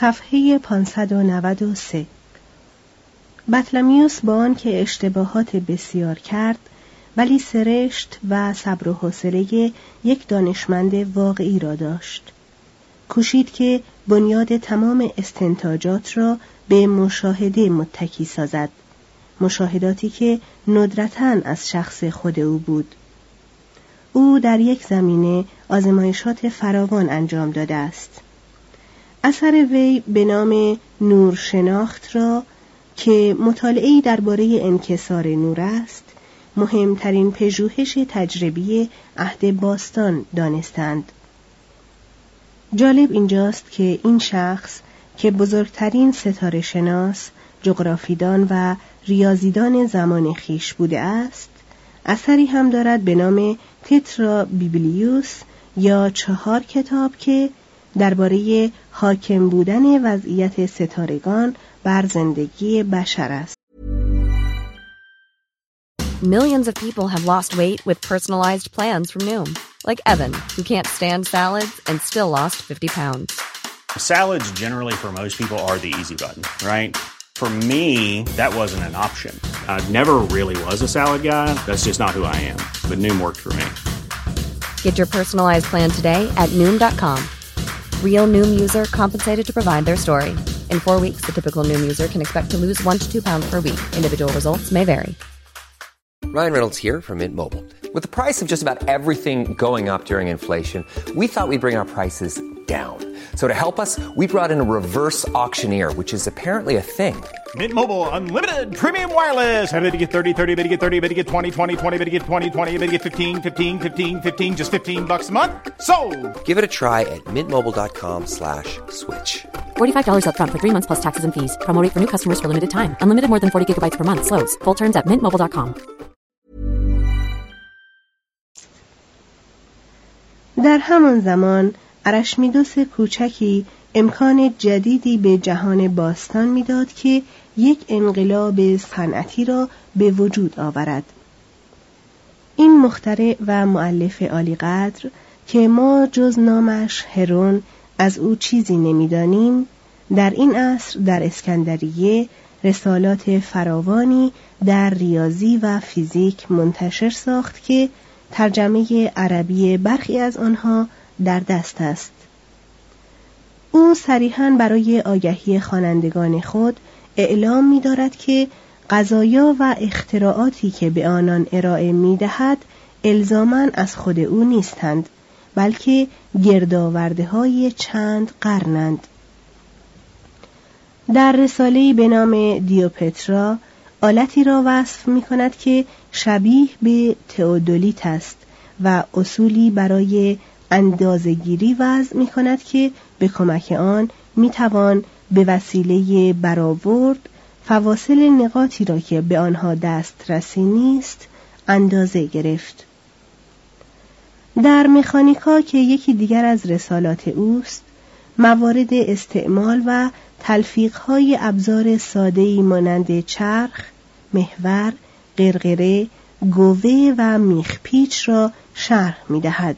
صفحه 593 بطلمیوس با آنکه اشتباهات بسیار کرد ولی سرشت و صبر و حوصله یک دانشمند واقعی را داشت. کوشید که بنیاد تمام استنتاجات را به مشاهده متکی سازد مشاهداتی که ندرتا از شخص خود او بود. او در یک زمینه آزمایشات فراوان انجام داده است. اثر وی به نام نور شناخت را که مطالعه درباره انکسار نور است مهمترین پژوهش تجربی عهد باستان دانستند. جالب اینجاست که این شخص که بزرگترین ستاره شناس، جغرافیدان و ریاضیدان زمان خیش بوده است، اثری هم دارد به نام تترا بیبلیوس یا چهار کتاب که درباره حاکم بودن وضعیت ستارگان بر زندگی بشر است. Millions of people have lost weight with personalized plans from Noom. Like Evan, who can't stand salads and still lost 50 pounds. Salads, generally, for most people, are the easy button, right? For me, that wasn't an option. I never really was a salad guy. That's just not who I am. But Noom worked for me. Get your personalized plan today at Noom.com. Real Noom user compensated to provide their story. In four weeks, the typical Noom user can expect to lose one to two pounds per week. Individual results may vary. Ryan Reynolds here from Mint Mobile. With the price of just about everything going up during inflation, we thought we'd bring our prices down. So to help us, we brought in a reverse auctioneer, which is apparently a thing. Mint Mobile unlimited premium wireless. Have to get 30, 30, bit to get 30, bit to get 20, 20, 20, bit to get 20, 20, bit to get 15, 15, 15, 15 just 15 bucks a month. So, Give it a try at mintmobile.com slash switch. $45 upfront for three months plus taxes and fees. Promo rate for new customers for limited time. Unlimited more than 40 gigabytes per month. Slows. Full terms at mintmobile.com. در همان زمان ارشمیدس کوچکی امکان جدیدی به جهان باستان میداد که یک انقلاب صنعتی را به وجود آورد. این مخترع و معلف عالیقدر که ما جز نامش هرون از او چیزی نمی‌دانیم در این عصر در اسکندریه رسالات فراوانی در ریاضی و فیزیک منتشر ساخت که ترجمه عربی برخی از آنها در دست است. او صریحا برای آگهی خوانندگان خود اعلام می دارد که قضایا و اختراعاتی که به آنان ارائه می دهد الزامن از خود او نیستند بلکه گردآورده های چند قرنند. در رساله به نام دیوپترا آلتی را وصف می کند که شبیه به تئودولیت است و اصولی برای اندازگیری وضع می کند که به کمک آن می توان به وسیله برآورد فواصل نقاطی را که به آنها دسترسی نیست اندازه گرفت در مکانیکا که یکی دیگر از رسالات اوست موارد استعمال و تلفیقهای ابزار سادهی مانند چرخ، محور، قرقره، گوه و میخپیچ را شرح می دهد.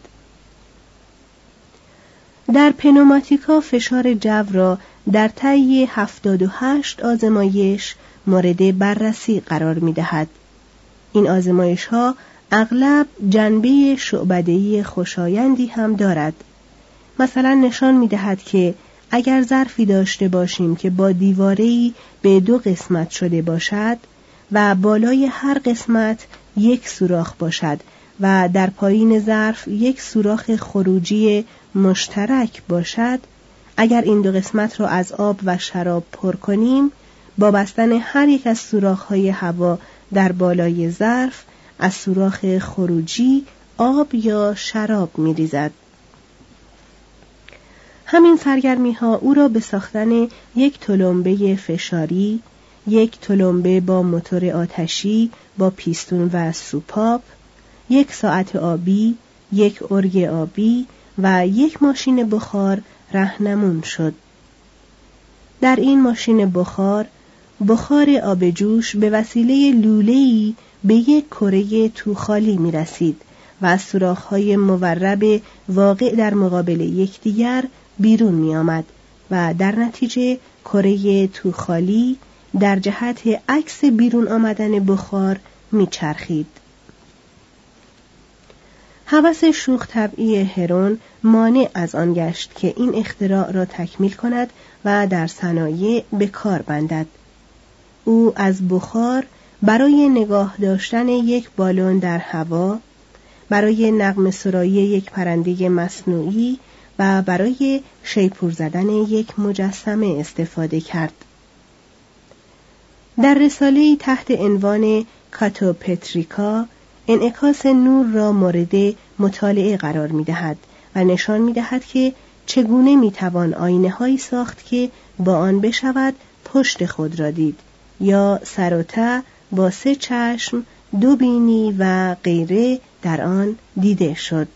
در پنوماتیکا فشار جو را در طی 78 آزمایش مورد بررسی قرار می دهد. این آزمایش ها اغلب جنبه شعبدهی خوشایندی هم دارد. مثلا نشان می دهد که اگر ظرفی داشته باشیم که با دیوارهی به دو قسمت شده باشد و بالای هر قسمت یک سوراخ باشد و در پایین ظرف یک سوراخ خروجی مشترک باشد اگر این دو قسمت را از آب و شراب پر کنیم با بستن هر یک از سوراخ‌های هوا در بالای ظرف از سوراخ خروجی آب یا شراب می‌ریزد. همین سرگرمی ها او را به ساختن یک تلمبه فشاری، یک تلمبه با موتور آتشی با پیستون و سوپاپ، یک ساعت آبی، یک ارگ آبی و یک ماشین بخار رهنمون شد. در این ماشین بخار بخار آب جوش به وسیله لوله‌ای به یک کره توخالی می رسید و از سوراخ‌های مورب واقع در مقابل یکدیگر بیرون می آمد و در نتیجه کره توخالی در جهت عکس بیرون آمدن بخار می چرخید. شوخ طبعی هرون مانع از آن گشت که این اختراع را تکمیل کند و در صنایع به کار بندد. او از بخار برای نگاه داشتن یک بالون در هوا، برای نقم سرایی یک پرنده مصنوعی و برای شیپور زدن یک مجسمه استفاده کرد. در رساله تحت عنوان کاتوپتریکا انعکاس نور را مورد مطالعه قرار می دهد و نشان می دهد که چگونه می توان آینه هایی ساخت که با آن بشود پشت خود را دید. یا سر و با سه چشم دو بینی و غیره در آن دیده شد.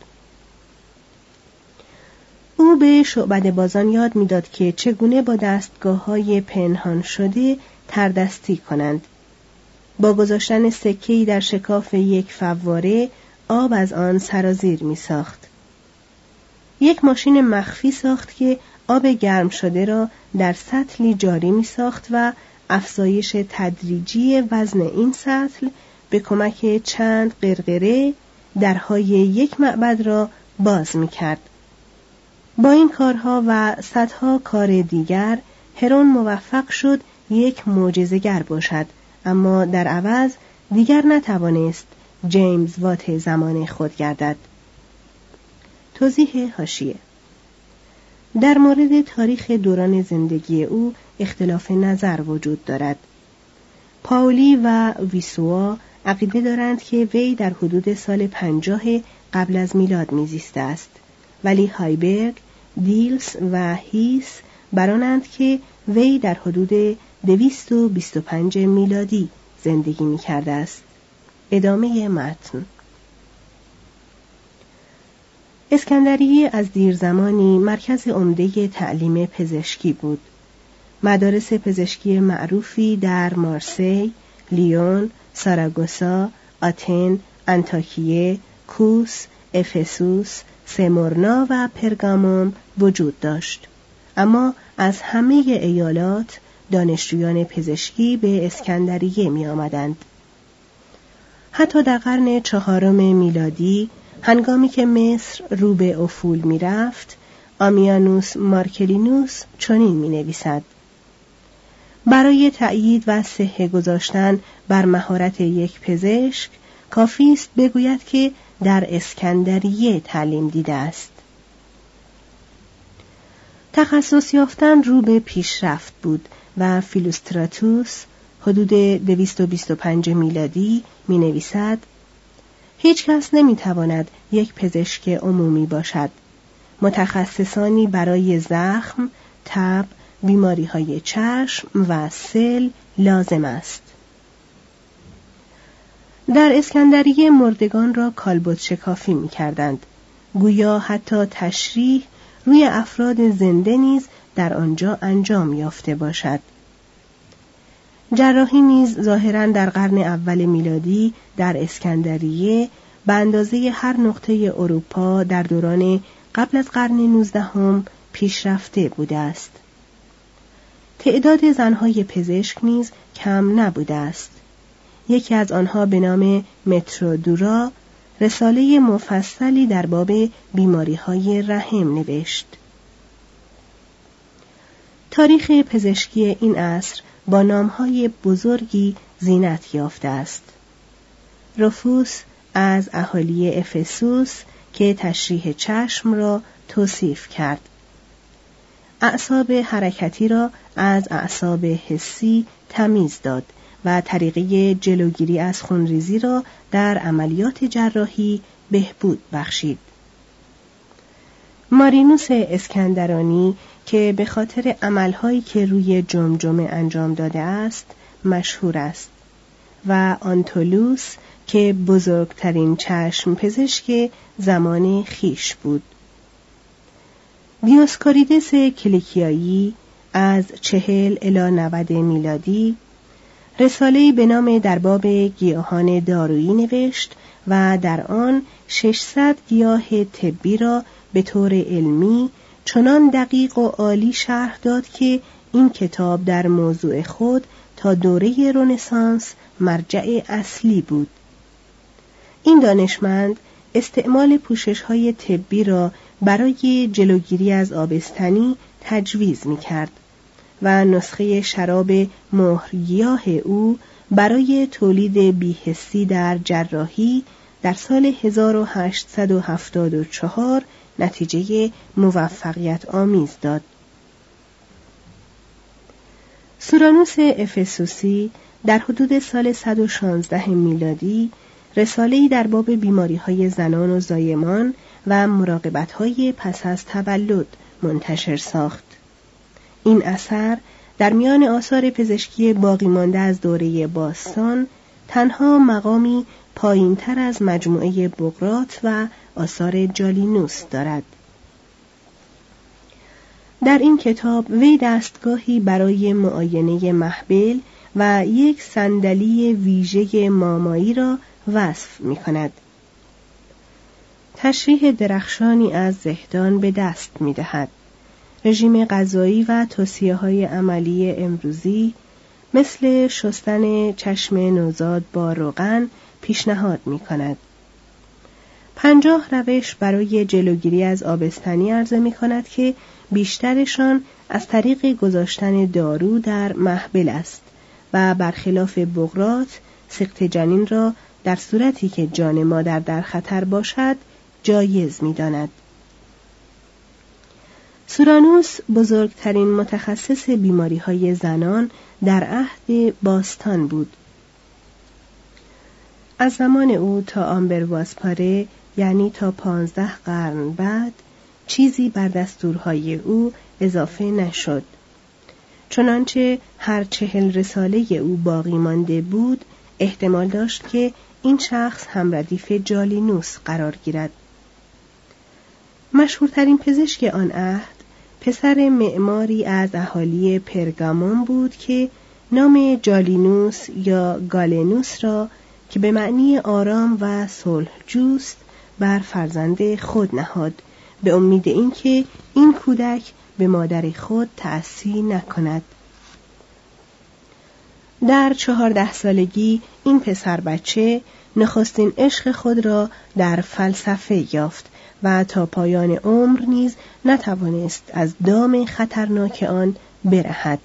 او به شعبد بازان یاد می‌داد که چگونه با دستگاه های پنهان شده تردستی کنند. با گذاشتن سکهی در شکاف یک فواره آب از آن سرازیر می ساخت. یک ماشین مخفی ساخت که آب گرم شده را در سطلی جاری می ساخت و افزایش تدریجی وزن این سطل به کمک چند قرقره درهای یک معبد را باز می کرد. با این کارها و صدها کار دیگر هرون موفق شد یک معجزه‌گر باشد اما در عوض دیگر نتوانست جیمز وات زمان خود گردد توضیح هاشیه در مورد تاریخ دوران زندگی او اختلاف نظر وجود دارد. پاولی و ویسوا عقیده دارند که وی در حدود سال پنجاه قبل از میلاد میزیسته است ولی هایبرگ دیلس و هیس برانند که وی در حدود دویست و بیست و پنج میلادی زندگی می کرده است. ادامه متن. اسکندریه از دیر زمانی مرکز عمده تعلیم پزشکی بود. مدارس پزشکی معروفی در مارسی، لیون، ساراگوسا، آتن، انتاکیه، کوس، افسوس، سمورنا و پرگاموم وجود داشت. اما از همه ایالات دانشجویان پزشکی به اسکندریه می آمدند. حتی در قرن چهارم میلادی هنگامی که مصر رو به افول می رفت آمیانوس مارکلینوس چنین می نویسد. برای تأیید و صحه گذاشتن بر مهارت یک پزشک کافی است بگوید که در اسکندریه تعلیم دیده است. تخصص یافتن رو به پیشرفت بود و فیلوستراتوس حدود 225 میلادی می نویسد هیچ کس نمی تواند یک پزشک عمومی باشد. متخصصانی برای زخم، تب، بیماری های چشم و سل لازم است. در اسکندریه مردگان را کالبد شکافی می کردند. گویا حتی تشریح روی افراد زنده نیز در آنجا انجام یافته باشد جراحی نیز ظاهرا در قرن اول میلادی در اسکندریه به اندازه هر نقطه اروپا در دوران قبل از قرن نوزدهم پیشرفته بوده است تعداد زنهای پزشک نیز کم نبوده است یکی از آنها به نام مترودورا رساله مفصلی در باب بیماری های رحم نوشت. تاریخ پزشکی این عصر با نامهای بزرگی زینت یافته است. رفوس از اهالی افسوس که تشریح چشم را توصیف کرد. اعصاب حرکتی را از اعصاب حسی تمیز داد و طریقه جلوگیری از خونریزی را در عملیات جراحی بهبود بخشید. مارینوس اسکندرانی که به خاطر عملهایی که روی جمجمه انجام داده است مشهور است و آنتولوس که بزرگترین چشم پزشک زمان خیش بود. دیوسکوریدس کلیکیایی از چهل الی 90 میلادی رساله‌ای به نام در باب گیاهان دارویی نوشت و در آن 600 گیاه طبی را به طور علمی چنان دقیق و عالی شرح داد که این کتاب در موضوع خود تا دوره رنسانس مرجع اصلی بود. این دانشمند استعمال پوشش های طبی را برای جلوگیری از آبستنی تجویز می کرد و نسخه شراب مهرگیاه او برای تولید بیهستی در جراحی در سال 1874 نتیجه موفقیت آمیز داد. سورانوس افسوسی در حدود سال 116 میلادی رساله‌ای در باب بیماری های زنان و زایمان و مراقبت های پس از تولد منتشر ساخت. این اثر در میان آثار پزشکی باقی مانده از دوره باستان تنها مقامی پایین تر از مجموعه بغرات و آثار جالینوس دارد. در این کتاب وی دستگاهی برای معاینه محبل و یک صندلی ویژه مامایی را وصف می کند. تشریح درخشانی از زهدان به دست می دهد. رژیم غذایی و توصیه های عملی امروزی مثل شستن چشم نوزاد با روغن پیشنهاد می کند. پنجاه روش برای جلوگیری از آبستنی عرضه می کند که بیشترشان از طریق گذاشتن دارو در محبل است و برخلاف بغرات سقط جنین را در صورتی که جان مادر در خطر باشد جایز می داند. سورانوس بزرگترین متخصص بیماری های زنان در عهد باستان بود. از زمان او تا آمبر واسپاره یعنی تا پانزده قرن بعد چیزی بر دستورهای او اضافه نشد. چنانچه هر چهل رساله او باقی مانده بود احتمال داشت که این شخص هم ردیف جالینوس قرار گیرد. مشهورترین پزشک آن عهد پسر معماری از اهالی پرگامون بود که نام جالینوس یا گالنوس را که به معنی آرام و صلح جوست بر فرزند خود نهاد به امید اینکه این کودک به مادر خود تأثیر نکند. در چهارده سالگی این پسر بچه نخستین عشق خود را در فلسفه یافت و تا پایان عمر نیز نتوانست از دام خطرناک آن برهد.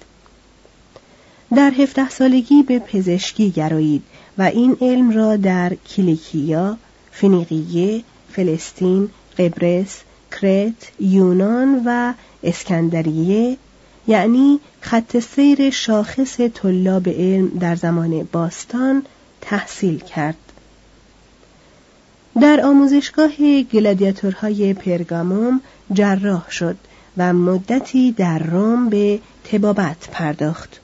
در هفته سالگی به پزشکی گرایید و این علم را در کلیکیا، فنیقیه، فلسطین، قبرس، کرت، یونان و اسکندریه یعنی خط سیر شاخص طلاب علم در زمان باستان تحصیل کرد. در آموزشگاه گلادیاتورهای پرگاموم جراح شد و مدتی در روم به تبابت پرداخت.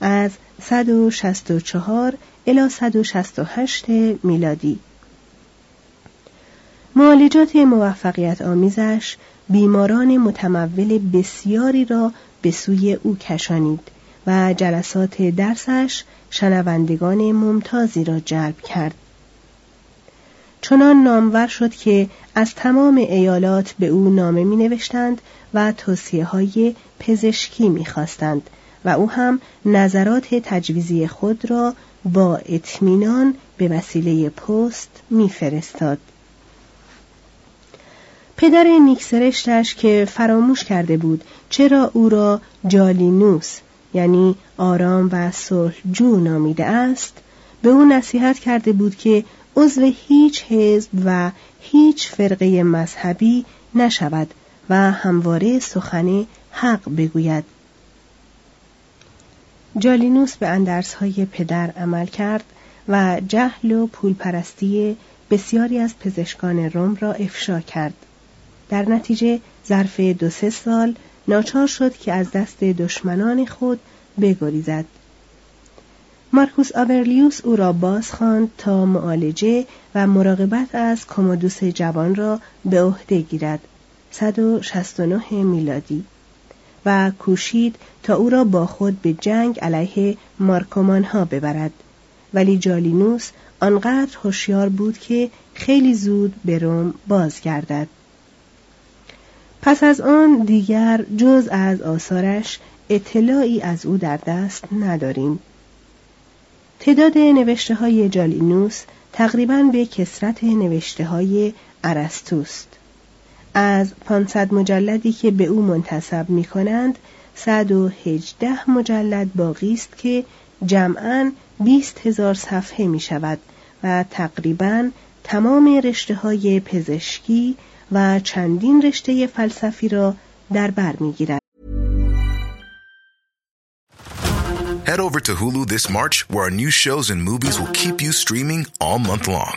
از 164 الی 168 میلادی معالجات موفقیت آمیزش بیماران متمول بسیاری را به سوی او کشانید و جلسات درسش شنوندگان ممتازی را جلب کرد. چنان نامور شد که از تمام ایالات به او نامه می نوشتند و توصیه های پزشکی می خواستند و او هم نظرات تجویزی خود را با اطمینان به وسیله پست میفرستاد. پدر نیکسرشتش که فراموش کرده بود چرا او را جالینوس یعنی آرام و جو نامیده است به او نصیحت کرده بود که عضو هیچ حزب و هیچ فرقه مذهبی نشود و همواره سخن حق بگوید جالینوس به اندرسهای پدر عمل کرد و جهل و پولپرستی بسیاری از پزشکان روم را افشا کرد. در نتیجه ظرف دو سه سال ناچار شد که از دست دشمنان خود بگریزد. مارکوس آورلیوس او را باز خواند تا معالجه و مراقبت از کومودوس جوان را به عهده گیرد. 169 میلادی. و کوشید تا او را با خود به جنگ علیه مارکومان ها ببرد. ولی جالینوس آنقدر هوشیار بود که خیلی زود به روم بازگردد. پس از آن دیگر جز از آثارش اطلاعی از او در دست نداریم. تعداد نوشته های جالینوس تقریبا به کسرت نوشته های عرستوست از 500 مجلدی که به او منتصب می کنند 118 مجلد باقی است که جمعا 20 هزار صفحه می شود و تقریبا تمام رشته های پزشکی و چندین رشته فلسفی را در بر می گیرد. Head over to Hulu this March where our new shows and movies will keep you streaming all month long.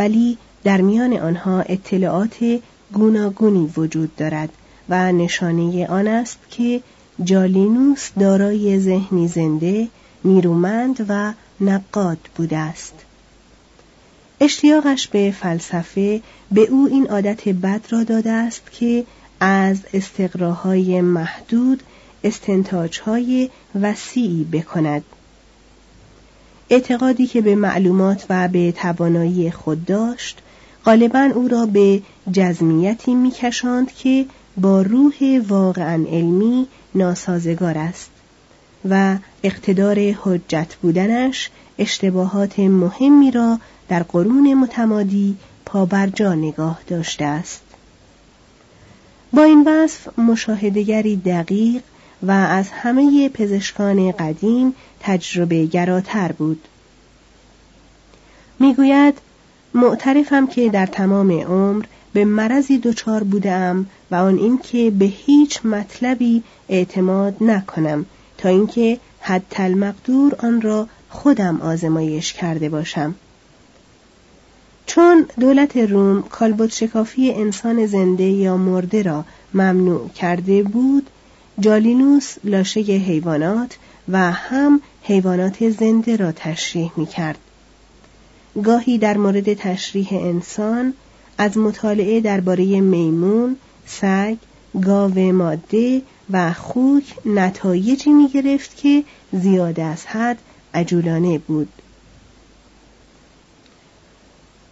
ولی در میان آنها اطلاعات گوناگونی وجود دارد و نشانه آن است که جالینوس دارای ذهنی زنده نیرومند و نقاد بوده است. اشتیاقش به فلسفه به او این عادت بد را داده است که از استقراهای محدود استنتاجهای وسیعی بکند. اعتقادی که به معلومات و به توانایی خود داشت غالبا او را به جزمیتی میکشاند که با روح واقعا علمی ناسازگار است و اقتدار حجت بودنش اشتباهات مهمی را در قرون متمادی پابرجا نگاه داشته است. با این وصف مشاهدگری دقیق و از همه پزشکان قدیم تجربه گراتر بود. می‌گوید معترفم که در تمام عمر به مرضی دچار بودم و آن اینکه به هیچ مطلبی اعتماد نکنم تا اینکه حد المقدور آن را خودم آزمایش کرده باشم. چون دولت روم کالبوت شکافی انسان زنده یا مرده را ممنوع کرده بود جالینوس لاشه حیوانات و هم حیوانات زنده را تشریح می کرد. گاهی در مورد تشریح انسان از مطالعه درباره میمون، سگ، گاو ماده و خوک نتایجی می گرفت که زیاد از حد عجولانه بود.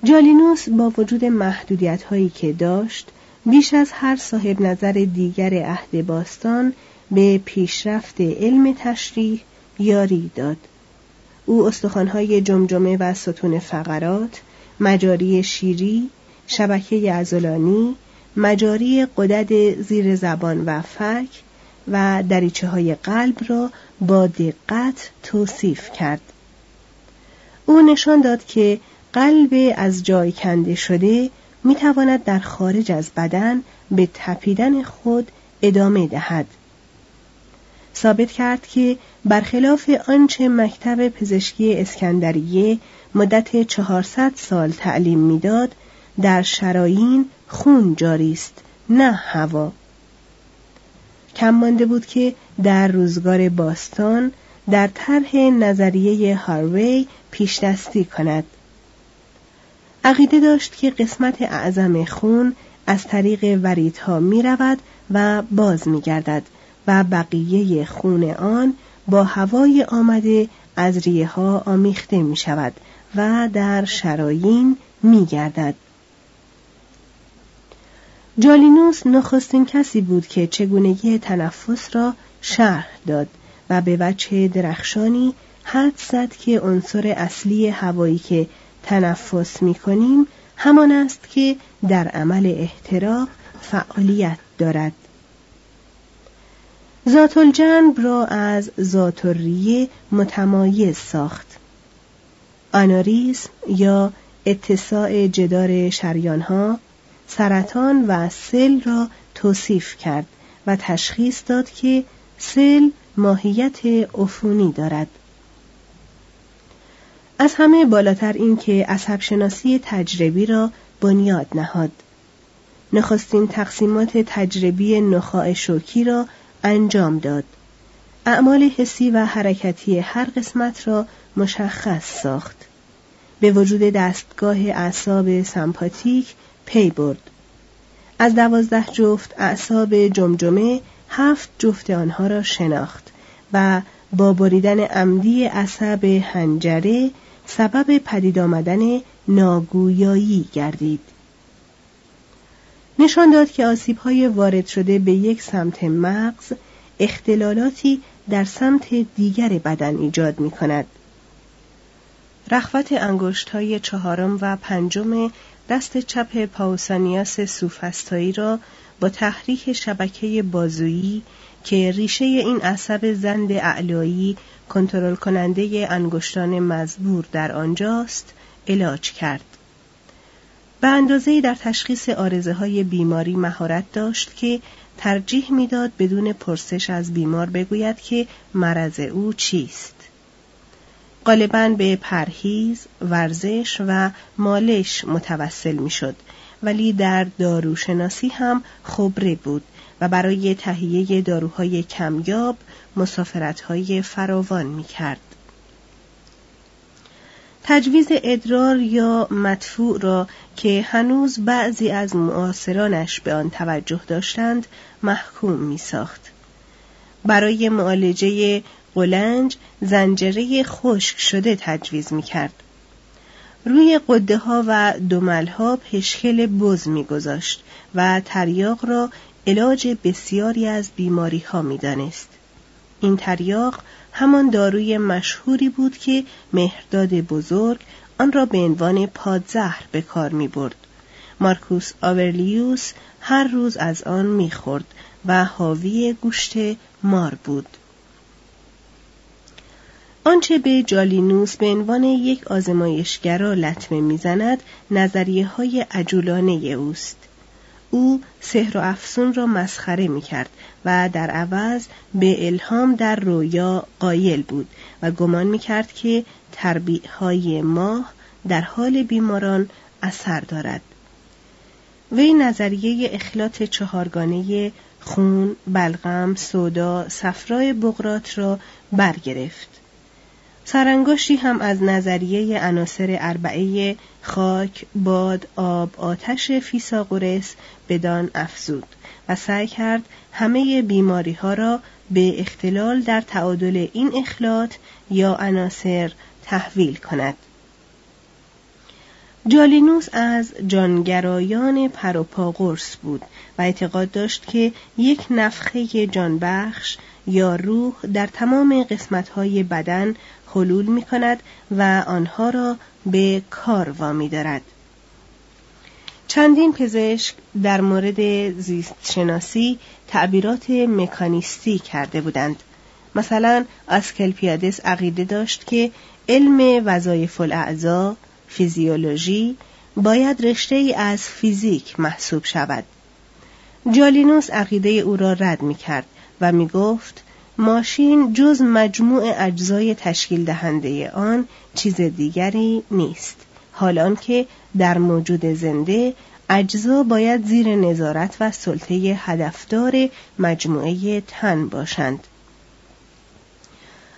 جالینوس با وجود محدودیت هایی که داشت بیش از هر صاحب نظر دیگر عهد باستان به پیشرفت علم تشریح یاری داد. او استخوانهای جمجمه و ستون فقرات، مجاری شیری، شبکه ازولانی، مجاری قدد زیر زبان و فک و دریچه های قلب را با دقت توصیف کرد. او نشان داد که قلب از جای کنده شده می تواند در خارج از بدن به تپیدن خود ادامه دهد. ثابت کرد که برخلاف آنچه مکتب پزشکی اسکندریه مدت 400 سال تعلیم می‌داد در شراین خون جاری است نه هوا کم مانده بود که در روزگار باستان در طرح نظریه هاروی پیشدستی کند عقیده داشت که قسمت اعظم خون از طریق وریدها می رود و باز می گردد و بقیه خون آن با هوای آمده از ریه ها آمیخته می شود و در شراین می گردد. جالینوس نخستین کسی بود که چگونگی تنفس را شرح داد و به وجه درخشانی حد زد که عنصر اصلی هوایی که تنفس می کنیم همان است که در عمل احتراق فعالیت دارد. ذات الجنب را از ذات متمایز ساخت. آناریسم یا اتساع جدار شریانها سرطان و سل را توصیف کرد و تشخیص داد که سل ماهیت عفونی دارد. از همه بالاتر این که عصب شناسی تجربی را بنیاد نهاد. نخستین تقسیمات تجربی نخاع شوکی را انجام داد. اعمال حسی و حرکتی هر قسمت را مشخص ساخت. به وجود دستگاه اعصاب سمپاتیک پی برد. از دوازده جفت اعصاب جمجمه هفت جفت آنها را شناخت و با بریدن عمدی عصب هنجره سبب پدید آمدن ناگویایی گردید. نشان داد که های وارد شده به یک سمت مغز اختلالاتی در سمت دیگر بدن ایجاد می کند. رخوت انگشت های چهارم و پنجم دست چپ پاوسانیاس سوفستایی را با تحریک شبکه بازویی که ریشه این عصب زند اعلایی کنترل کننده انگشتان مزبور در آنجاست علاج کرد. به اندازه در تشخیص آرزه های بیماری مهارت داشت که ترجیح می‌داد بدون پرسش از بیمار بگوید که مرض او چیست. غالبا به پرهیز، ورزش و مالش متوسل می‌شد ولی در داروشناسی هم خبره بود و برای تهیه داروهای کمیاب مسافرتهای فراوان می کرد. تجویز ادرار یا مدفوع را که هنوز بعضی از معاصرانش به آن توجه داشتند محکوم می ساخت. برای معالجه قلنج زنجره خشک شده تجویز می کرد. روی قده ها و دمل ها پشکل بز می گذاشت و تریاق را علاج بسیاری از بیماری ها می دانست. این تریاق همان داروی مشهوری بود که مهرداد بزرگ آن را به عنوان پادزهر به کار می برد. مارکوس آورلیوس هر روز از آن می‌خورد و حاوی گوشت مار بود. آنچه به جالینوس به عنوان یک آزمایشگر را لطمه می‌زند نظریه های عجولانه اوست او سحر و افسون را مسخره می کرد و در عوض به الهام در رویا قایل بود و گمان می کرد که تربیع های ماه در حال بیماران اثر دارد. وی نظریه اخلاط چهارگانه خون، بلغم، سودا، صفرای بغرات را برگرفت. سرانگشتی هم از نظریه عناصر اربعه خاک، باد، آب، آتش فیساغورس بدان افزود و سعی کرد همه بیماری ها را به اختلال در تعادل این اخلاط یا عناصر تحویل کند. جالینوس از جانگرایان پروپاگورس بود و اعتقاد داشت که یک نفخه جانبخش یا روح در تمام قسمتهای بدن حلول می کند و آنها را به کار وامی دارد. چندین پزشک در مورد زیست شناسی تعبیرات مکانیستی کرده بودند. مثلا اسکلپیادس عقیده داشت که علم وظایف الاعضا فیزیولوژی باید رشته ای از فیزیک محسوب شود. جالینوس عقیده او را رد می کرد و می گفت ماشین جز مجموع اجزای تشکیل دهنده آن چیز دیگری نیست. حالان که در موجود زنده اجزا باید زیر نظارت و سلطه هدفدار مجموعه تن باشند.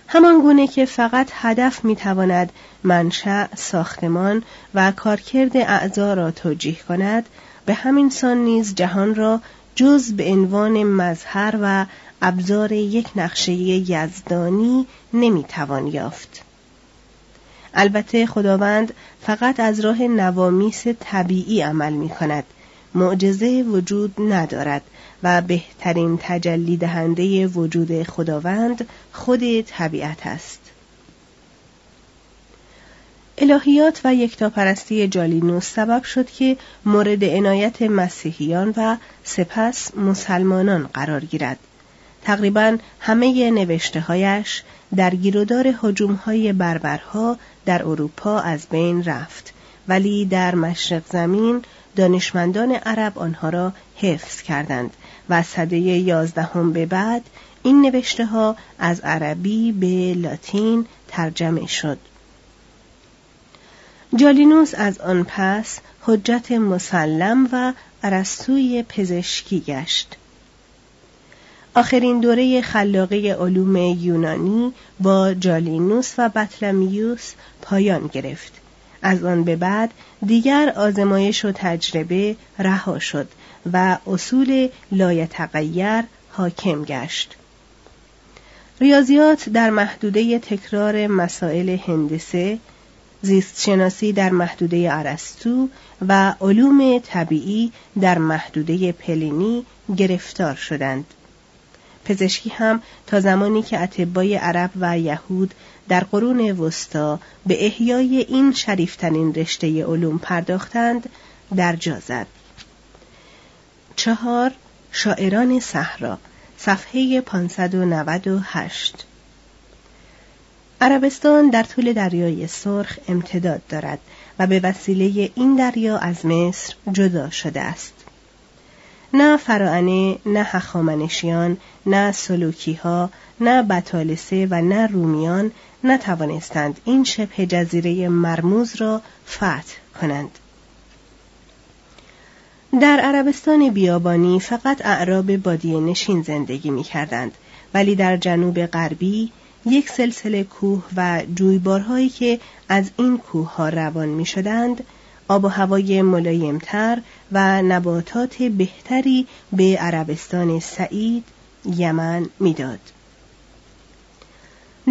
همان گونه که فقط هدف می‌تواند منشأ ساختمان و کارکرد اعضا را توجیه کند به همین سان نیز جهان را جز به عنوان مظهر و ابزار یک نقشه یزدانی نمی‌توان یافت البته خداوند فقط از راه نوامیس طبیعی عمل می کند معجزه وجود ندارد و بهترین تجلی دهنده وجود خداوند خود طبیعت است. الهیات و یکتاپرستی جالینوس سبب شد که مورد عنایت مسیحیان و سپس مسلمانان قرار گیرد. تقریبا همه نوشته هایش در گیرودار حجوم های بربرها در اروپا از بین رفت ولی در مشرق زمین دانشمندان عرب آنها را حفظ کردند و صده یازدهم به بعد این نوشته ها از عربی به لاتین ترجمه شد. جالینوس از آن پس حجت مسلم و عرستوی پزشکی گشت. آخرین دوره خلاقه علوم یونانی با جالینوس و بطلمیوس پایان گرفت. از آن به بعد دیگر آزمایش و تجربه رها شد و اصول لایتغیر حاکم گشت. ریاضیات در محدوده تکرار مسائل هندسه، زیستشناسی در محدوده ارسطو و علوم طبیعی در محدوده پلینی گرفتار شدند. پزشکی هم تا زمانی که اتبای عرب و یهود در قرون وسطا به احیای این شریفترین رشته علوم پرداختند در زد. چهار شاعران صحرا صفحه 598 عربستان در طول دریای سرخ امتداد دارد و به وسیله این دریا از مصر جدا شده است. نه فراعنه، نه هخامنشیان، نه سلوکی ها، نه بطالسه و نه رومیان نتوانستند این شبه جزیره مرموز را فتح کنند. در عربستان بیابانی فقط اعراب بادیه نشین زندگی می کردند ولی در جنوب غربی یک سلسله کوه و جویبارهایی که از این کوه ها روان می شدند آب و هوای ملایمتر و نباتات بهتری به عربستان سعید یمن می‌داد.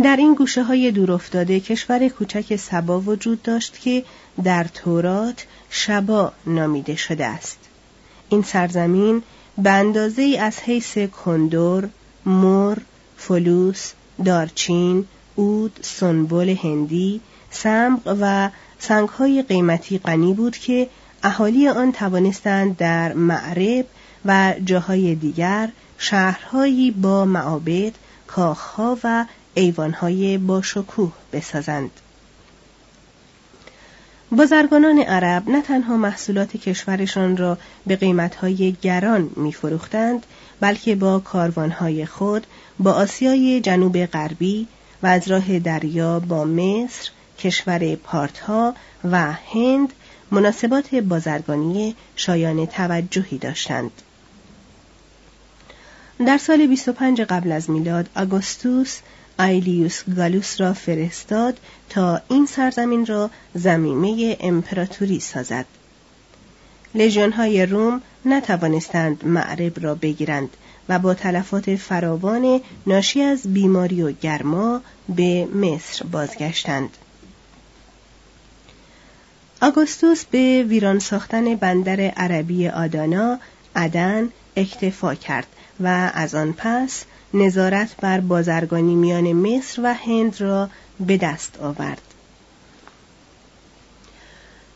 در این گوشه های دورافتاده کشور کوچک سبا وجود داشت که در تورات شبا نامیده شده است. این سرزمین به اندازه ای از حیث کندور، مر، فلوس، دارچین، اود، سنبل هندی، سمق و سنگهای قیمتی غنی بود که اهالی آن توانستند در معرب و جاهای دیگر شهرهایی با معابد، کاخها و ایوانهای با شکوه بسازند. بازرگانان عرب نه تنها محصولات کشورشان را به قیمتهای گران میفروختند بلکه با کاروانهای خود با آسیای جنوب غربی و از راه دریا با مصر، کشور پارتها و هند مناسبات بازرگانی شایان توجهی داشتند. در سال 25 قبل از میلاد آگوستوس آیلیوس گالوس را فرستاد تا این سرزمین را زمینه امپراتوری سازد. های روم نتوانستند معرب را بگیرند و با تلفات فراوان ناشی از بیماری و گرما به مصر بازگشتند. آگوستوس به ویران ساختن بندر عربی آدانا عدن اکتفا کرد و از آن پس نظارت بر بازرگانی میان مصر و هند را به دست آورد.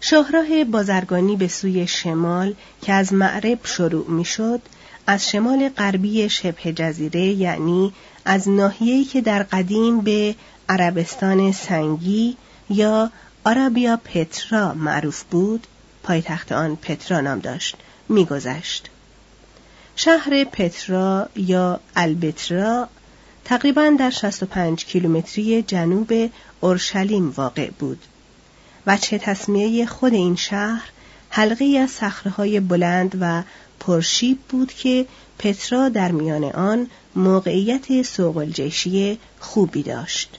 شاهراه بازرگانی به سوی شمال که از معرب شروع می‌شد از شمال غربی شبه جزیره یعنی از ناحیه‌ای که در قدیم به عربستان سنگی یا آرابیا پترا معروف بود پایتخت آن پترا نام داشت میگذشت شهر پترا یا البترا تقریبا در 65 کیلومتری جنوب اورشلیم واقع بود. وچه تصمیه خود این شهر حلقه از صخره‌های بلند و پرشیب بود که پترا در میان آن موقعیت سوقلجشی خوبی داشت.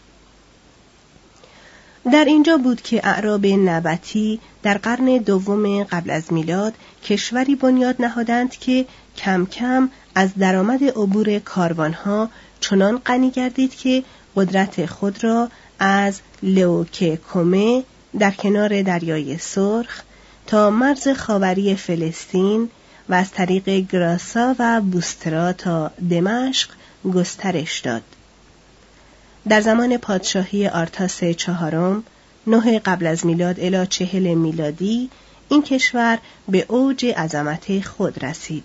در اینجا بود که اعراب نبتی در قرن دوم قبل از میلاد کشوری بنیاد نهادند که کم کم از درآمد عبور کاروانها چنان غنی گردید که قدرت خود را از لوکه کومه در کنار دریای سرخ تا مرز خاوری فلسطین و از طریق گراسا و بوسترا تا دمشق گسترش داد. در زمان پادشاهی آرتاس چهارم نه قبل از میلاد الی چهل میلادی این کشور به اوج عظمت خود رسید.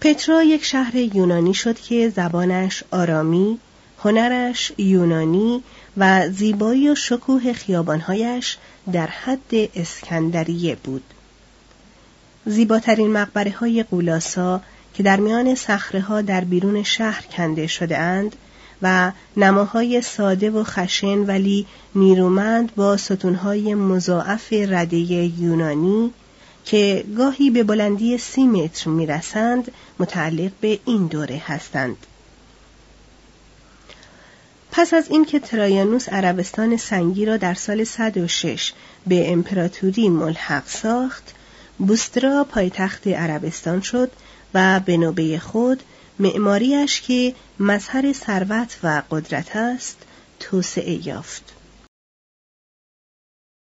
پترا یک شهر یونانی شد که زبانش آرامی، هنرش یونانی و زیبایی و شکوه خیابانهایش در حد اسکندریه بود. زیباترین مقبره های قولاسا که در میان صخره در بیرون شهر کنده شده اند و نماهای ساده و خشن ولی نیرومند با ستونهای مضاعف رده یونانی که گاهی به بلندی سی متر می‌رسند متعلق به این دوره هستند. پس از اینکه ترایانوس عربستان سنگی را در سال 106 به امپراتوری ملحق ساخت، بوسترا پایتخت عربستان شد و به نوبه خود معماریش که مظهر ثروت و قدرت است توسعه یافت.